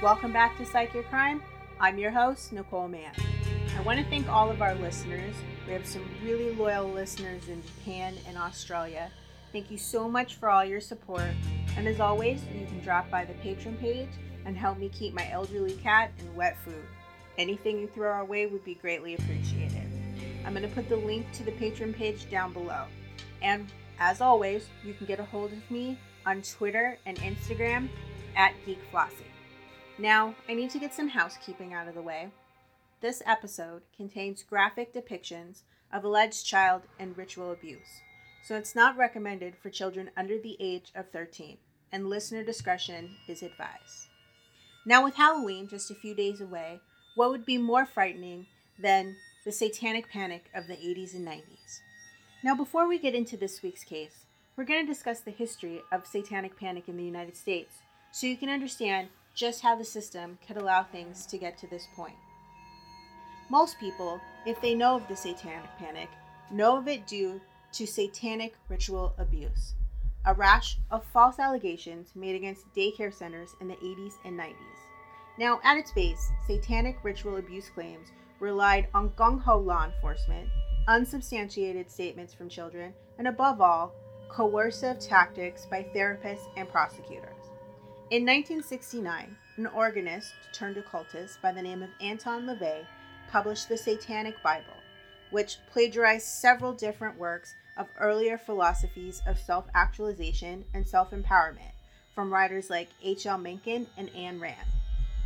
Welcome back to Psych Your Crime. I'm your host, Nicole Mann. I want to thank all of our listeners. We have some really loyal listeners in Japan and Australia. Thank you so much for all your support. And as always, you can drop by the Patreon page and help me keep my elderly cat in wet food. Anything you throw our way would be greatly appreciated. I'm going to put the link to the Patreon page down below. And as always, you can get a hold of me on Twitter and Instagram at GeekFlossy. Now, I need to get some housekeeping out of the way. This episode contains graphic depictions of alleged child and ritual abuse, so it's not recommended for children under the age of 13, and listener discretion is advised. Now, with Halloween just a few days away, what would be more frightening than the satanic panic of the 80s and 90s? Now, before we get into this week's case, we're going to discuss the history of satanic panic in the United States so you can understand just how the system could allow things to get to this point. Most people, if they know of the satanic panic, know of it due to satanic ritual abuse, a rash of false allegations made against daycare centers in the 80s and 90s. Now, at its base, satanic ritual abuse claims relied on gung ho law enforcement, unsubstantiated statements from children, and above all, coercive tactics by therapists and prosecutors. In 1969, an organist turned occultist by the name of Anton LaVey published the Satanic Bible, which plagiarized several different works of earlier philosophies of self actualization and self empowerment from writers like H.L. Mencken and Ayn Rand.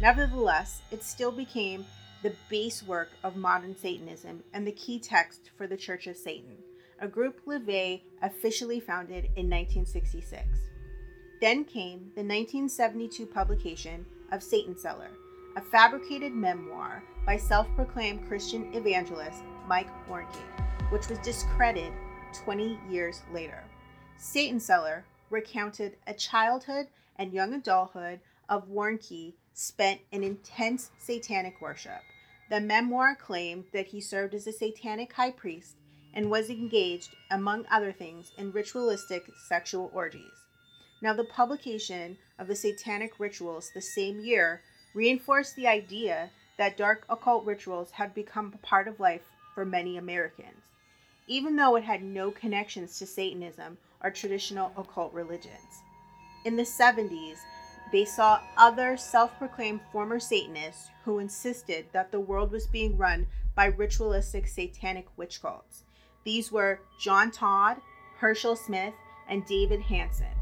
Nevertheless, it still became the base work of modern Satanism and the key text for the Church of Satan, a group LaVey officially founded in 1966. Then came the 1972 publication of Satan Seller, a fabricated memoir by self proclaimed Christian evangelist Mike Warnke, which was discredited 20 years later. Satan Seller recounted a childhood and young adulthood of Warnke spent in intense satanic worship. The memoir claimed that he served as a satanic high priest and was engaged, among other things, in ritualistic sexual orgies. Now, the publication of the Satanic Rituals the same year reinforced the idea that dark occult rituals had become a part of life for many Americans, even though it had no connections to Satanism or traditional occult religions. In the 70s, they saw other self proclaimed former Satanists who insisted that the world was being run by ritualistic satanic witch cults. These were John Todd, Herschel Smith, and David Hanson.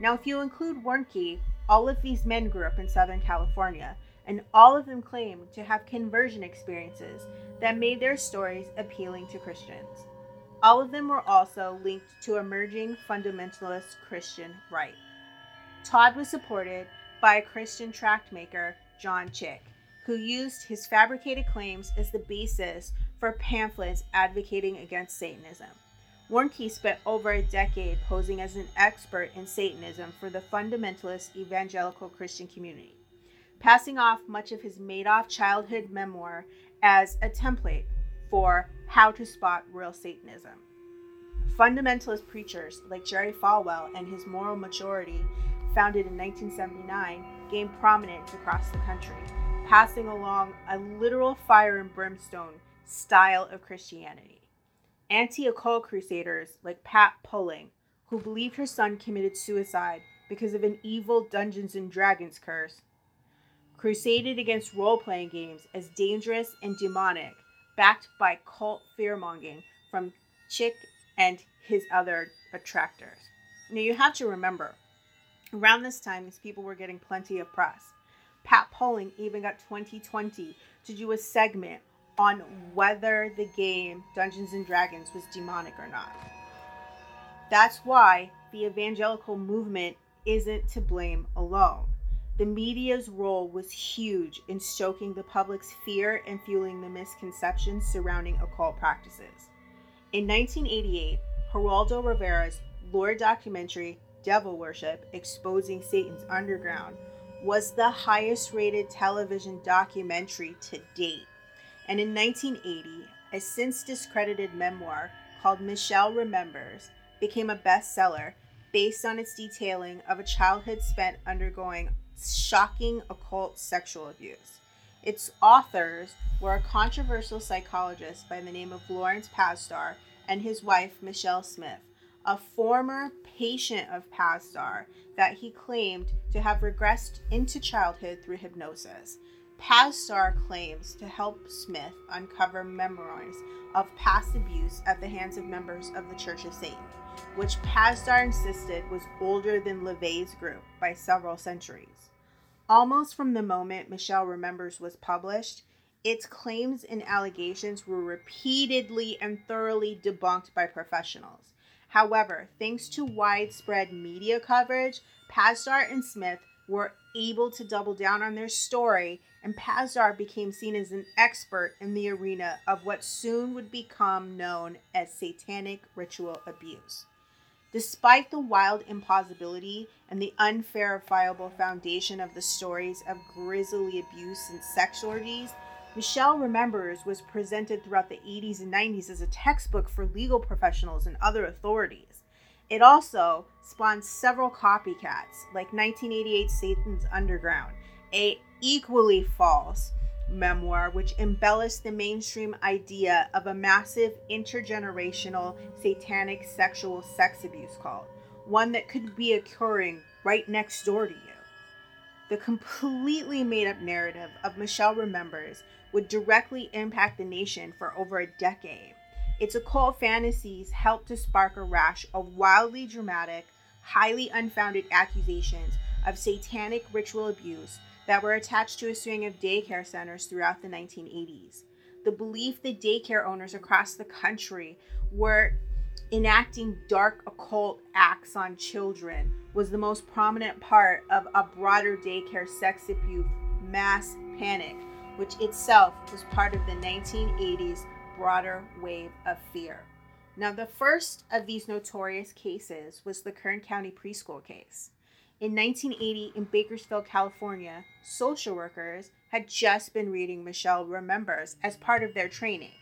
Now, if you include Warnke, all of these men grew up in Southern California, and all of them claim to have conversion experiences that made their stories appealing to Christians. All of them were also linked to emerging fundamentalist Christian right. Todd was supported by a Christian tract maker, John Chick, who used his fabricated claims as the basis for pamphlets advocating against Satanism. Warnke spent over a decade posing as an expert in Satanism for the fundamentalist evangelical Christian community, passing off much of his Madoff childhood memoir as a template for how to spot real Satanism. Fundamentalist preachers like Jerry Falwell and his Moral Majority, founded in 1979, gained prominence across the country, passing along a literal fire and brimstone style of Christianity anti occult crusaders like Pat Pulling, who believed her son committed suicide because of an evil Dungeons and Dragons curse, crusaded against role playing games as dangerous and demonic, backed by cult fearmongering from Chick and his other attractors. Now, you have to remember, around this time, these people were getting plenty of press. Pat Pulling even got 20/20 to do a segment on whether the game Dungeons and Dragons was demonic or not. That's why the evangelical movement isn't to blame alone. The media's role was huge in stoking the public's fear and fueling the misconceptions surrounding occult practices. In 1988, Geraldo Rivera's lore documentary Devil Worship Exposing Satan's Underground was the highest rated television documentary to date and in 1980, a since discredited memoir called Michelle Remembers became a bestseller based on its detailing of a childhood spent undergoing Shocking Occult Sexual Abuse. Its authors were a controversial psychologist by the name of Lawrence Pazder and his wife, Michelle Smith, a former patient of Pazder that he claimed to have regressed into childhood through hypnosis. Pazder claims to help Smith uncover memories of past abuse at the hands of members of the Church of Satan, which Pazder insisted was older than LaVey's group by several centuries. Almost from the moment Michelle Remembers was published, its claims and allegations were repeatedly and thoroughly debunked by professionals. However, thanks to widespread media coverage, Pazder and Smith were able to double down on their story, and Pazder became seen as an expert in the arena of what soon would become known as satanic ritual abuse. Despite the wild implausibility and the unverifiable foundation of the stories of grisly abuse and sex orgies, Michelle Remembers was presented throughout the 80s and 90s as a textbook for legal professionals and other authorities. It also spawned several copycats, like 1988 Satan's Underground, a equally false memoir which embellished the mainstream idea of a massive intergenerational satanic sexual sex abuse cult, one that could be occurring right next door to you. The completely made up narrative of Michelle Remembers would directly impact the nation for over a decade its occult fantasies helped to spark a rash of wildly dramatic, highly unfounded accusations of satanic ritual abuse that were attached to a string of daycare centers throughout the 1980s. The belief that daycare owners across the country were enacting dark occult acts on children was the most prominent part of a broader daycare sex abuse mass panic, which itself was part of the 1980s broader wave of fear. Now, the first of these notorious cases was the Kern County preschool case. In 1980, in Bakersfield, California, social workers had just been reading Michelle Remembers as part of their training.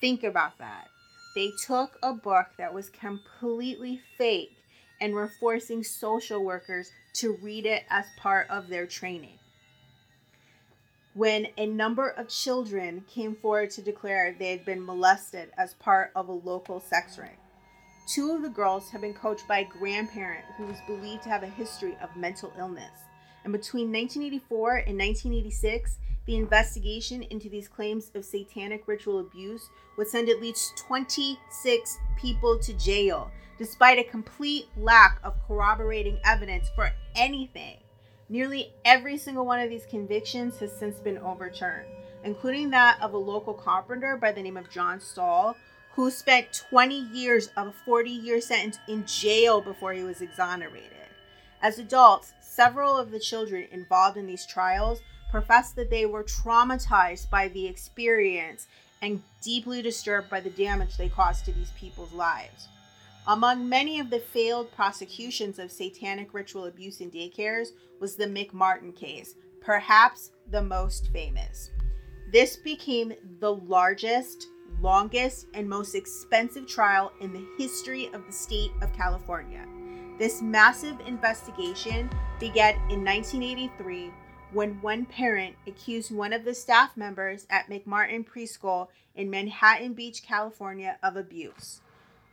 Think about that. They took a book that was completely fake and were forcing social workers to read it as part of their training when a number of children came forward to declare they had been molested as part of a local sex ring. Two of the girls have been coached by a grandparent who was believed to have a history of mental illness. And between 1984 and 1986, the investigation into these claims of satanic ritual abuse would send at least 26 people to jail, despite a complete lack of corroborating evidence for anything. Nearly every single one of these convictions has since been overturned, including that of a local carpenter by the name of John Stoll, who spent 20 years of a 40 year sentence in jail before he was exonerated. As adults, several of the children involved in these trials professed that they were traumatized by the experience and deeply disturbed by the damage they caused to these people's lives. Among many of the failed prosecutions of satanic ritual abuse in daycares was the McMartin case, perhaps the most famous. This became the largest, longest, and most expensive trial in the history of the state of California. This massive investigation began in 1983 when one parent accused one of the staff members at McMartin Preschool in Manhattan Beach, California, of abuse.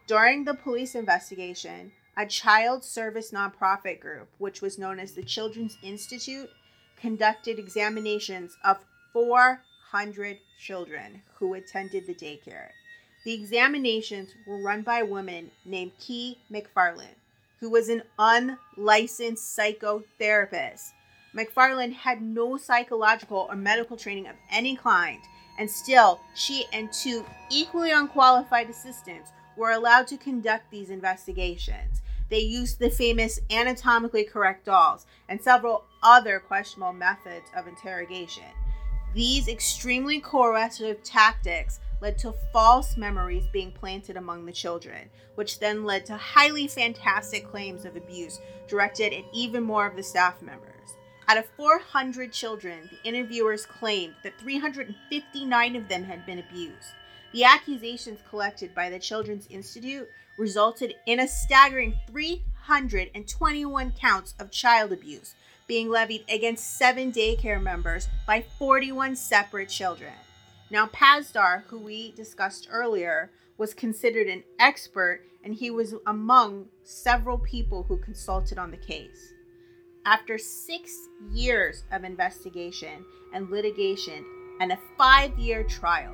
During the police investigation, a child service nonprofit group, which was known as the Children's Institute, conducted examinations of 400 children who attended the daycare. The examinations were run by a woman named Kee MacFarlane, who was an unlicensed psychotherapist. MacFarlane had no psychological or medical training of any kind, and still, she and two equally unqualified assistants were allowed to conduct these investigations. They used the famous anatomically correct dolls and several other questionable methods of interrogation. These extremely coercive tactics led to false memories being planted among the children, which then led to highly fantastic claims of abuse directed at even more of the staff members. Out of 400 children, the interviewers claimed that 359 of them had been abused. The accusations collected by the Children's Institute resulted in a staggering 321 counts of child abuse being levied against seven daycare members by 41 separate children. Now, Pazder, who we discussed earlier, was considered an expert and he was among several people who consulted on the case. After six years of investigation and litigation and a five year trial,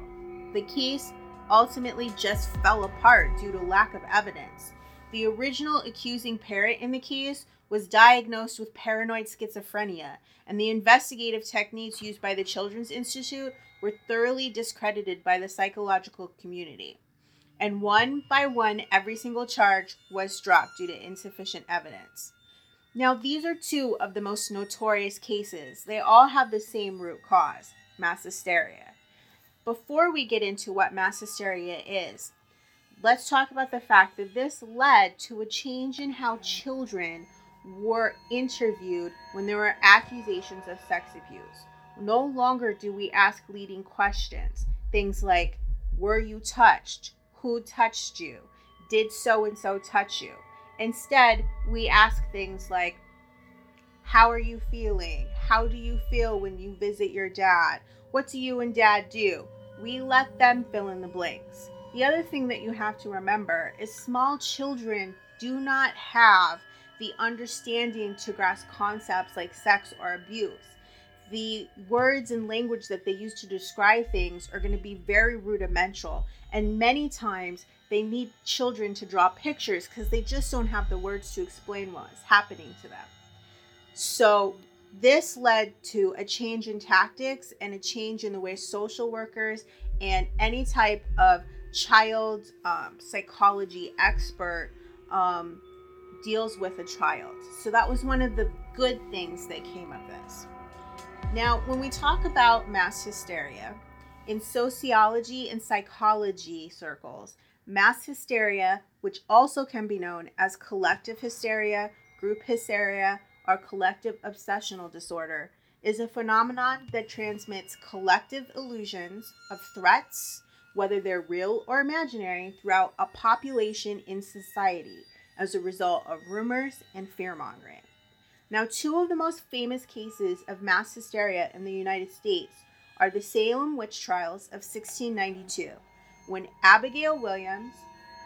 the case ultimately just fell apart due to lack of evidence. The original accusing parent in the case was diagnosed with paranoid schizophrenia, and the investigative techniques used by the Children's Institute were thoroughly discredited by the psychological community. And one by one, every single charge was dropped due to insufficient evidence. Now, these are two of the most notorious cases. They all have the same root cause mass hysteria. Before we get into what mass hysteria is, let's talk about the fact that this led to a change in how children were interviewed when there were accusations of sex abuse. No longer do we ask leading questions. Things like, Were you touched? Who touched you? Did so and so touch you? Instead, we ask things like, How are you feeling? How do you feel when you visit your dad? What do you and dad do? We let them fill in the blanks. The other thing that you have to remember is small children do not have the understanding to grasp concepts like sex or abuse. The words and language that they use to describe things are going to be very rudimental, and many times they need children to draw pictures because they just don't have the words to explain what is happening to them. So, this led to a change in tactics and a change in the way social workers and any type of child um, psychology expert um, deals with a child. So that was one of the good things that came of this. Now, when we talk about mass hysteria, in sociology and psychology circles, mass hysteria, which also can be known as collective hysteria, group hysteria, or collective obsessional disorder, is a phenomenon that transmits collective illusions of threats, whether they're real or imaginary, throughout a population in society as a result of rumors and fear mongering. Now, two of the most famous cases of mass hysteria in the United States are the Salem witch trials of 1692, when Abigail Williams,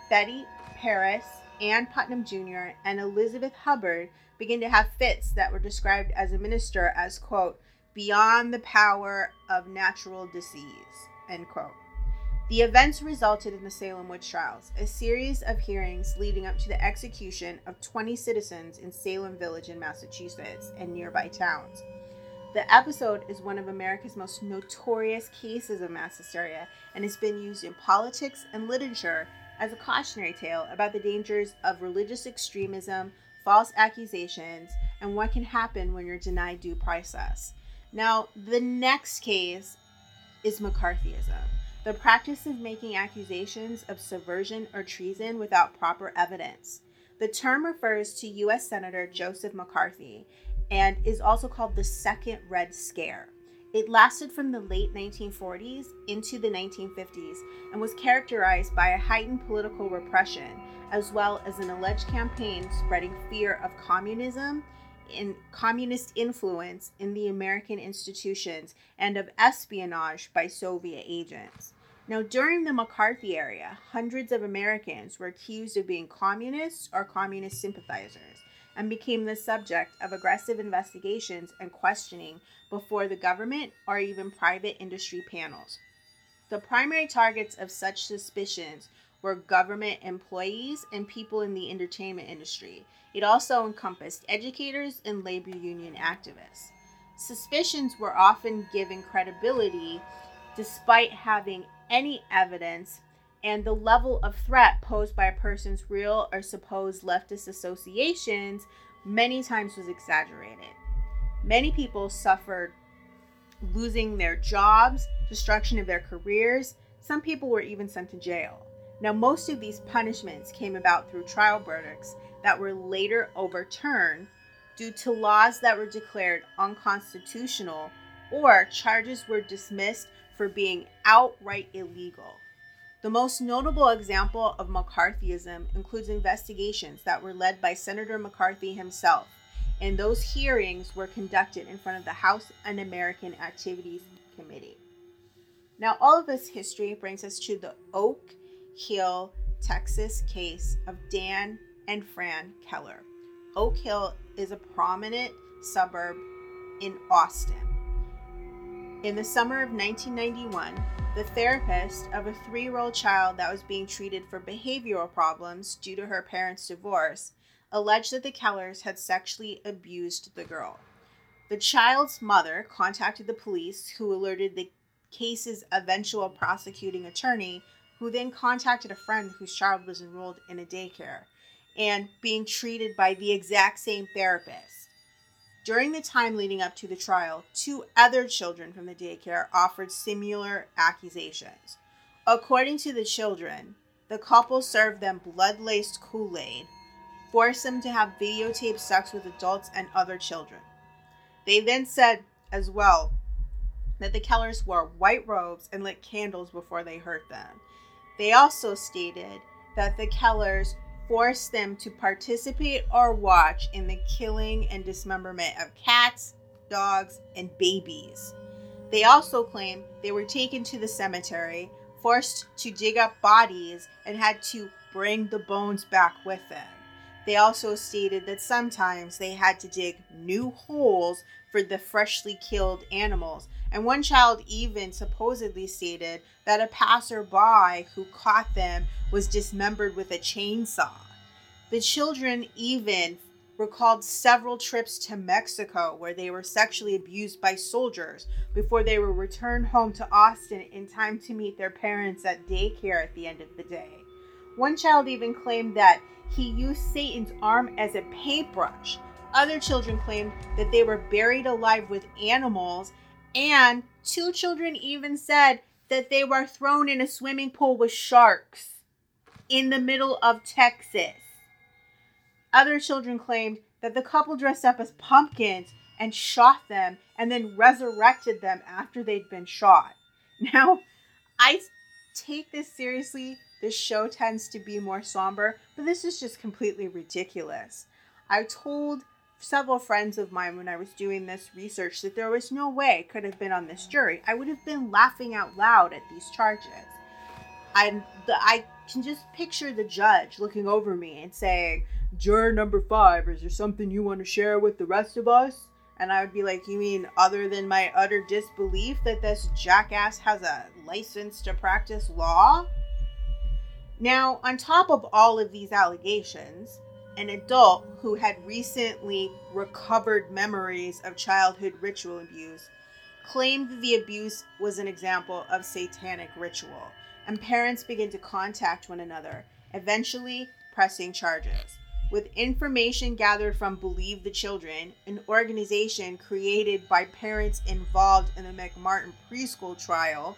Betty Parris, Ann Putnam Jr., and Elizabeth Hubbard began to have fits that were described as a minister as, quote, beyond the power of natural disease, end quote. The events resulted in the Salem witch trials, a series of hearings leading up to the execution of 20 citizens in Salem Village in Massachusetts and nearby towns. The episode is one of America's most notorious cases of mass hysteria and has been used in politics and literature as a cautionary tale about the dangers of religious extremism, false accusations, and what can happen when you're denied due process. Now, the next case is McCarthyism the practice of making accusations of subversion or treason without proper evidence. The term refers to U.S. Senator Joseph McCarthy and is also called the Second Red Scare. It lasted from the late 1940s into the 1950s and was characterized by a heightened political repression, as well as an alleged campaign spreading fear of communism in communist influence in the American institutions and of espionage by Soviet agents. Now, during the McCarthy era, hundreds of Americans were accused of being communists or communist sympathizers and became the subject of aggressive investigations and questioning before the government or even private industry panels. The primary targets of such suspicions were government employees and people in the entertainment industry. It also encompassed educators and labor union activists. Suspicions were often given credibility despite having any evidence, and the level of threat posed by a person's real or supposed leftist associations many times was exaggerated. Many people suffered losing their jobs, destruction of their careers. Some people were even sent to jail. Now, most of these punishments came about through trial verdicts that were later overturned due to laws that were declared unconstitutional or charges were dismissed for being outright illegal. The most notable example of McCarthyism includes investigations that were led by Senator McCarthy himself and those hearings were conducted in front of the House Un American Activities Committee. Now, all of this history brings us to the Oak Hill, Texas case of Dan and Fran Keller. Oak Hill is a prominent suburb in Austin. In the summer of 1991, the therapist of a three year old child that was being treated for behavioral problems due to her parents' divorce alleged that the Kellers had sexually abused the girl. The child's mother contacted the police, who alerted the case's eventual prosecuting attorney, who then contacted a friend whose child was enrolled in a daycare and being treated by the exact same therapist. During the time leading up to the trial, two other children from the daycare offered similar accusations. According to the children, the couple served them blood laced Kool Aid, forced them to have videotaped sex with adults and other children. They then said as well that the Kellers wore white robes and lit candles before they hurt them. They also stated that the Kellers forced them to participate or watch in the killing and dismemberment of cats, dogs, and babies. They also claim they were taken to the cemetery, forced to dig up bodies, and had to bring the bones back with them. They also stated that sometimes they had to dig new holes for the freshly killed animals. And one child even supposedly stated that a passerby who caught them was dismembered with a chainsaw. The children even recalled several trips to Mexico where they were sexually abused by soldiers before they were returned home to Austin in time to meet their parents at daycare at the end of the day. One child even claimed that he used Satan's arm as a paintbrush. Other children claimed that they were buried alive with animals, and two children even said that they were thrown in a swimming pool with sharks in the middle of Texas. Other children claimed that the couple dressed up as pumpkins and shot them and then resurrected them after they'd been shot. Now, I take this seriously. This show tends to be more somber, but this is just completely ridiculous. I told several friends of mine when I was doing this research that there was no way I could have been on this jury. I would have been laughing out loud at these charges. I, the, I can just picture the judge looking over me and saying, juror number five, is there something you want to share with the rest of us? And I would be like, You mean other than my utter disbelief that this jackass has a license to practice law? Now, on top of all of these allegations, an adult who had recently recovered memories of childhood ritual abuse claimed the abuse was an example of satanic ritual, and parents began to contact one another, eventually pressing charges with information gathered from Believe the Children, an organization created by parents involved in the McMartin preschool trial.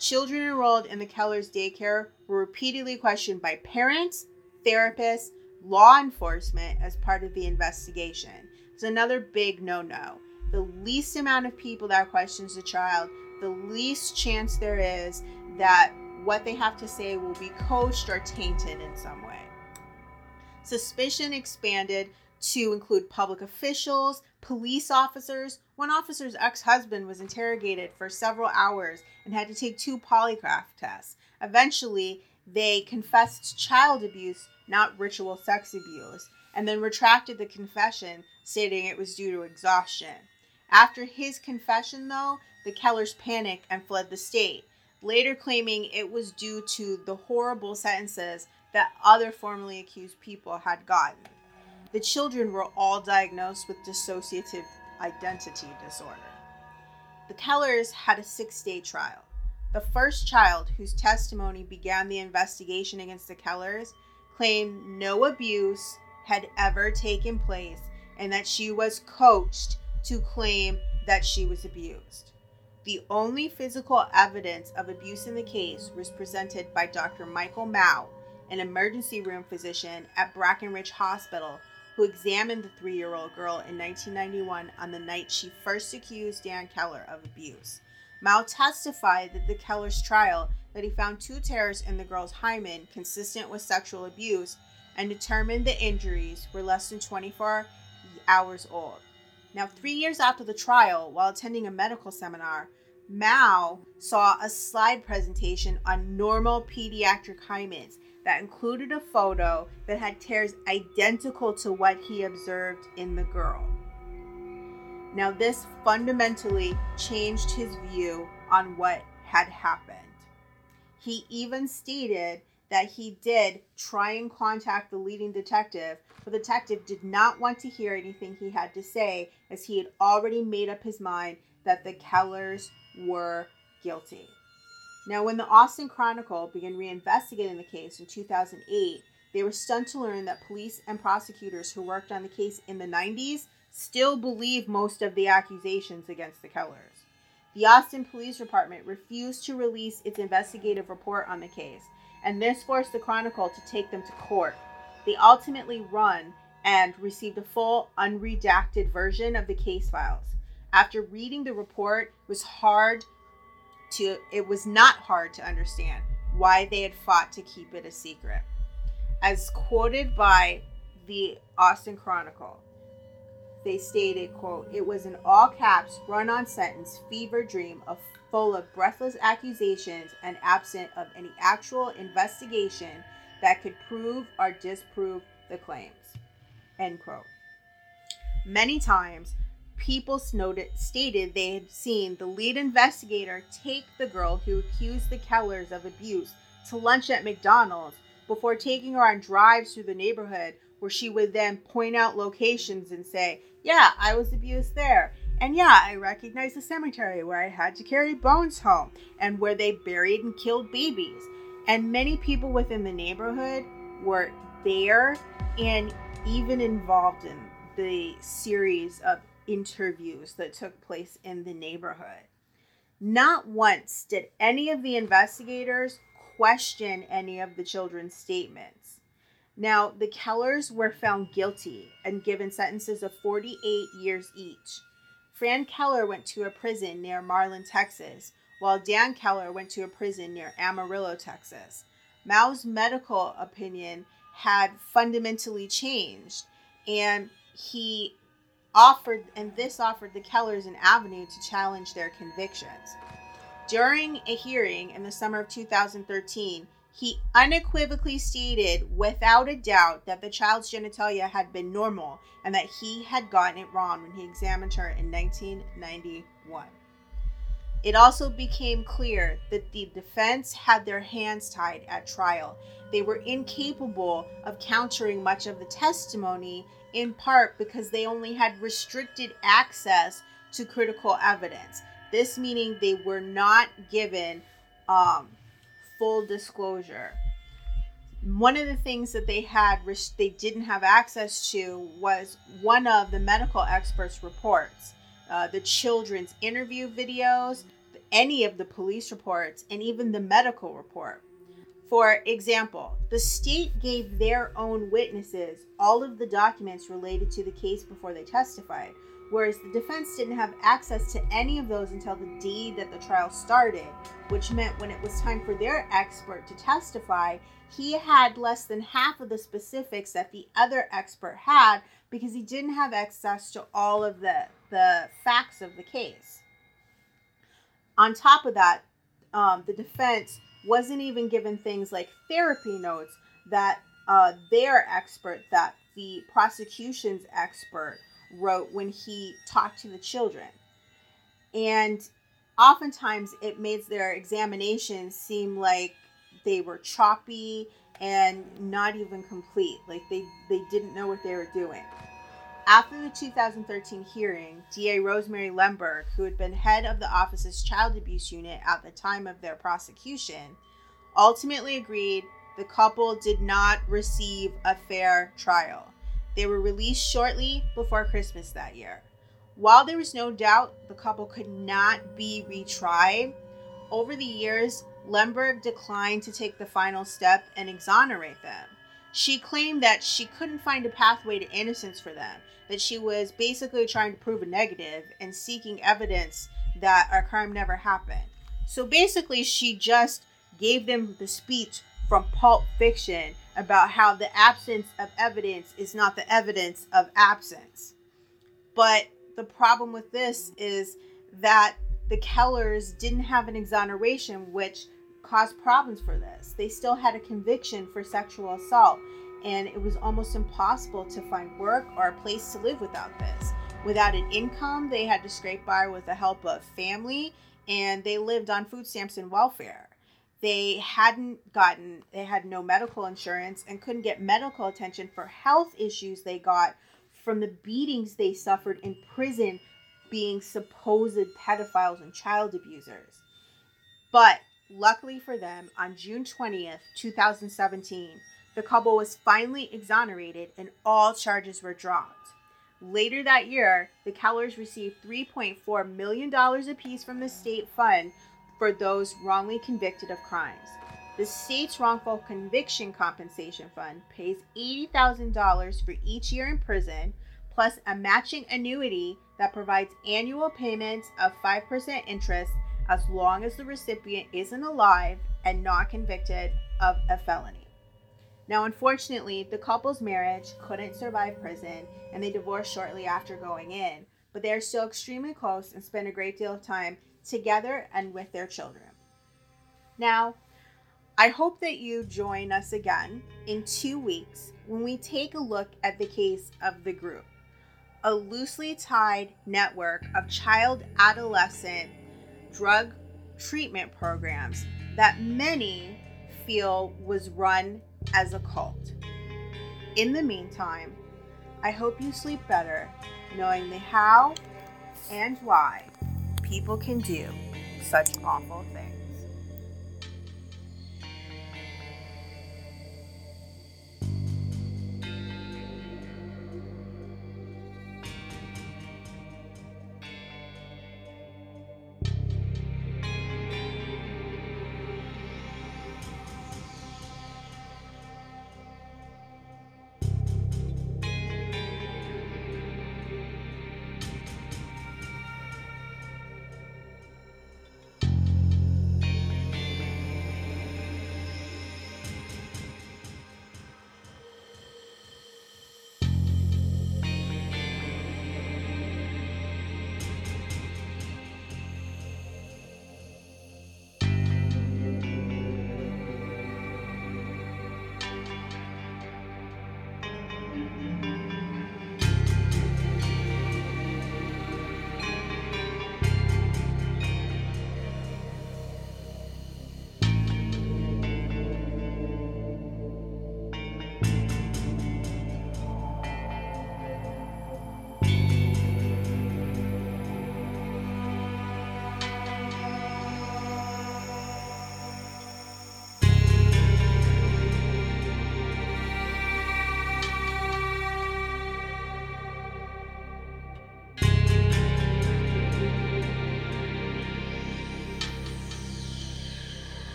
Children enrolled in the Keller's daycare were repeatedly questioned by parents, therapists, law enforcement as part of the investigation. It's another big no no. The least amount of people that questions a child, the least chance there is that what they have to say will be coached or tainted in some way. Suspicion expanded to include public officials, police officers. One officer's ex husband was interrogated for several hours and had to take two polygraph tests. Eventually, they confessed child abuse, not ritual sex abuse, and then retracted the confession, stating it was due to exhaustion. After his confession, though, the Kellers panicked and fled the state, later claiming it was due to the horrible sentences that other formerly accused people had gotten. The children were all diagnosed with dissociative identity disorder. The Kellers had a six day trial. The first child whose testimony began the investigation against the Kellers claimed no abuse had ever taken place and that she was coached to claim that she was abused. The only physical evidence of abuse in the case was presented by Dr. Michael Mouw, an emergency room physician at Brackenridge Hospital who examined the three year old girl in 1991 on the night she first accused Dan Keller of abuse. Mouw testified that the Keller's trial that he found two tears in the girl's hymen consistent with sexual abuse and determined the injuries were less than 24 hours old. Now, three years after the trial, while attending a medical seminar, Mouw saw a slide presentation on normal pediatric hymens that included a photo that had tears identical to what he observed in the girl. Now, this fundamentally changed his view on what had happened. He even stated that he did try and contact the leading detective, but the detective did not want to hear anything he had to say as he had already made up his mind that the Kellers were guilty. Now, when the Austin Chronicle began reinvestigating the case in 2008, they were stunned to learn that police and prosecutors who worked on the case in the 90s still believe most of the accusations against the Kellers. The Austin Police Department refused to release its investigative report on the case, and this forced the Chronicle to take them to court. They ultimately run and received a full, unredacted version of the case files. After reading the report, it was hard to it was not hard to understand why they had fought to keep it a secret. As quoted by the Austin Chronicle, they stated, quote, it was an all caps, run on sentence, fever dream of full of breathless accusations and absent of any actual investigation that could prove or disprove the claims. End quote. Many times, people stated they had seen the lead investigator take the girl who accused the Kellers of abuse to lunch at McDonald's before taking her on drives through the neighborhood where she would then point out locations and say, Yeah, I was abused there. And yeah, I recognize the cemetery where I had to carry bones home and where they buried and killed babies. And many people within the neighborhood were there and even involved in the series of interviews that took place in the neighborhood. Not once did any of the investigators question any of the children's statements. Now, the Kellers were found guilty and given sentences of 48 years each. Fran Keller went to a prison near Marlin, Texas, while Dan Keller went to a prison near Amarillo, Texas. Mouw's medical opinion had fundamentally changed, and he offered and this offered the Kellers an avenue to challenge their convictions. During a hearing in the summer of 2013, he unequivocally stated without a doubt that the child's genitalia had been normal and that he had gotten it wrong when he examined her in 1991. It also became clear that the defense had their hands tied at trial. They were incapable of countering much of the testimony in part because they only had restricted access to critical evidence. This meaning they were not given um, full disclosure. One of the things that they had they didn't have access to was one of the medical experts' reports, uh, the children's interview videos, any of the police reports, and even the medical report. For example, the state gave their own witnesses all of the documents related to the case before they testified, whereas the defense didn't have access to any of those until the day that the trial started, which meant when it was time for their expert to testify, he had less than half of the specifics that the other expert had because he didn't have access to all of the, the facts of the case. On top of that, um, the defense wasn't even given things like therapy notes that uh, their expert, that the prosecution's expert, wrote when he talked to the children. And oftentimes it made their examinations seem like they were choppy and not even complete. Like they, they didn't know what they were doing. After the 2013 hearing, DA Rosemary Lehmberg, who had been head of the office's child abuse unit at the time of their prosecution, ultimately agreed the couple did not receive a fair trial. They were released shortly before Christmas that year. While there was no doubt the couple could not be retried, over the years, Lehmberg declined to take the final step and exonerate them. She claimed that she couldn't find a pathway to innocence for them, that she was basically trying to prove a negative and seeking evidence that a crime never happened. So basically, she just gave them the speech from Pulp Fiction about how the absence of evidence is not the evidence of absence. But the problem with this is that the Kellers didn't have an exoneration, which caused problems for this. They still had a conviction for sexual assault, and it was almost impossible to find work or a place to live without this. Without an income, they had to scrape by with the help of family, and they lived on food stamps and welfare. They hadn't gotten, they had no medical insurance and couldn't get medical attention for health issues they got from the beatings they suffered in prison being supposed pedophiles and child abusers. But luckily for them, on June 20th, 2017, the couple was finally exonerated and all charges were dropped. Later that year, the Kellers received $3.4 million apiece from the state fund for those wrongly convicted of crimes. The state's wrongful conviction compensation fund pays $80,000 for each year in prison, plus a matching annuity that provides annual payments of 5% interest as long as the recipient isn't alive and not convicted of a felony. Now, unfortunately, the couple's marriage couldn't survive prison and they divorced shortly after going in, but they are still extremely close and spend a great deal of time together and with their children. Now, I hope that you join us again in two weeks when we take a look at the case of the group, a loosely tied network of child adolescent drug treatment programs that many feel was run as a cult. In the meantime, I hope you sleep better knowing the how and why people can do such awful things.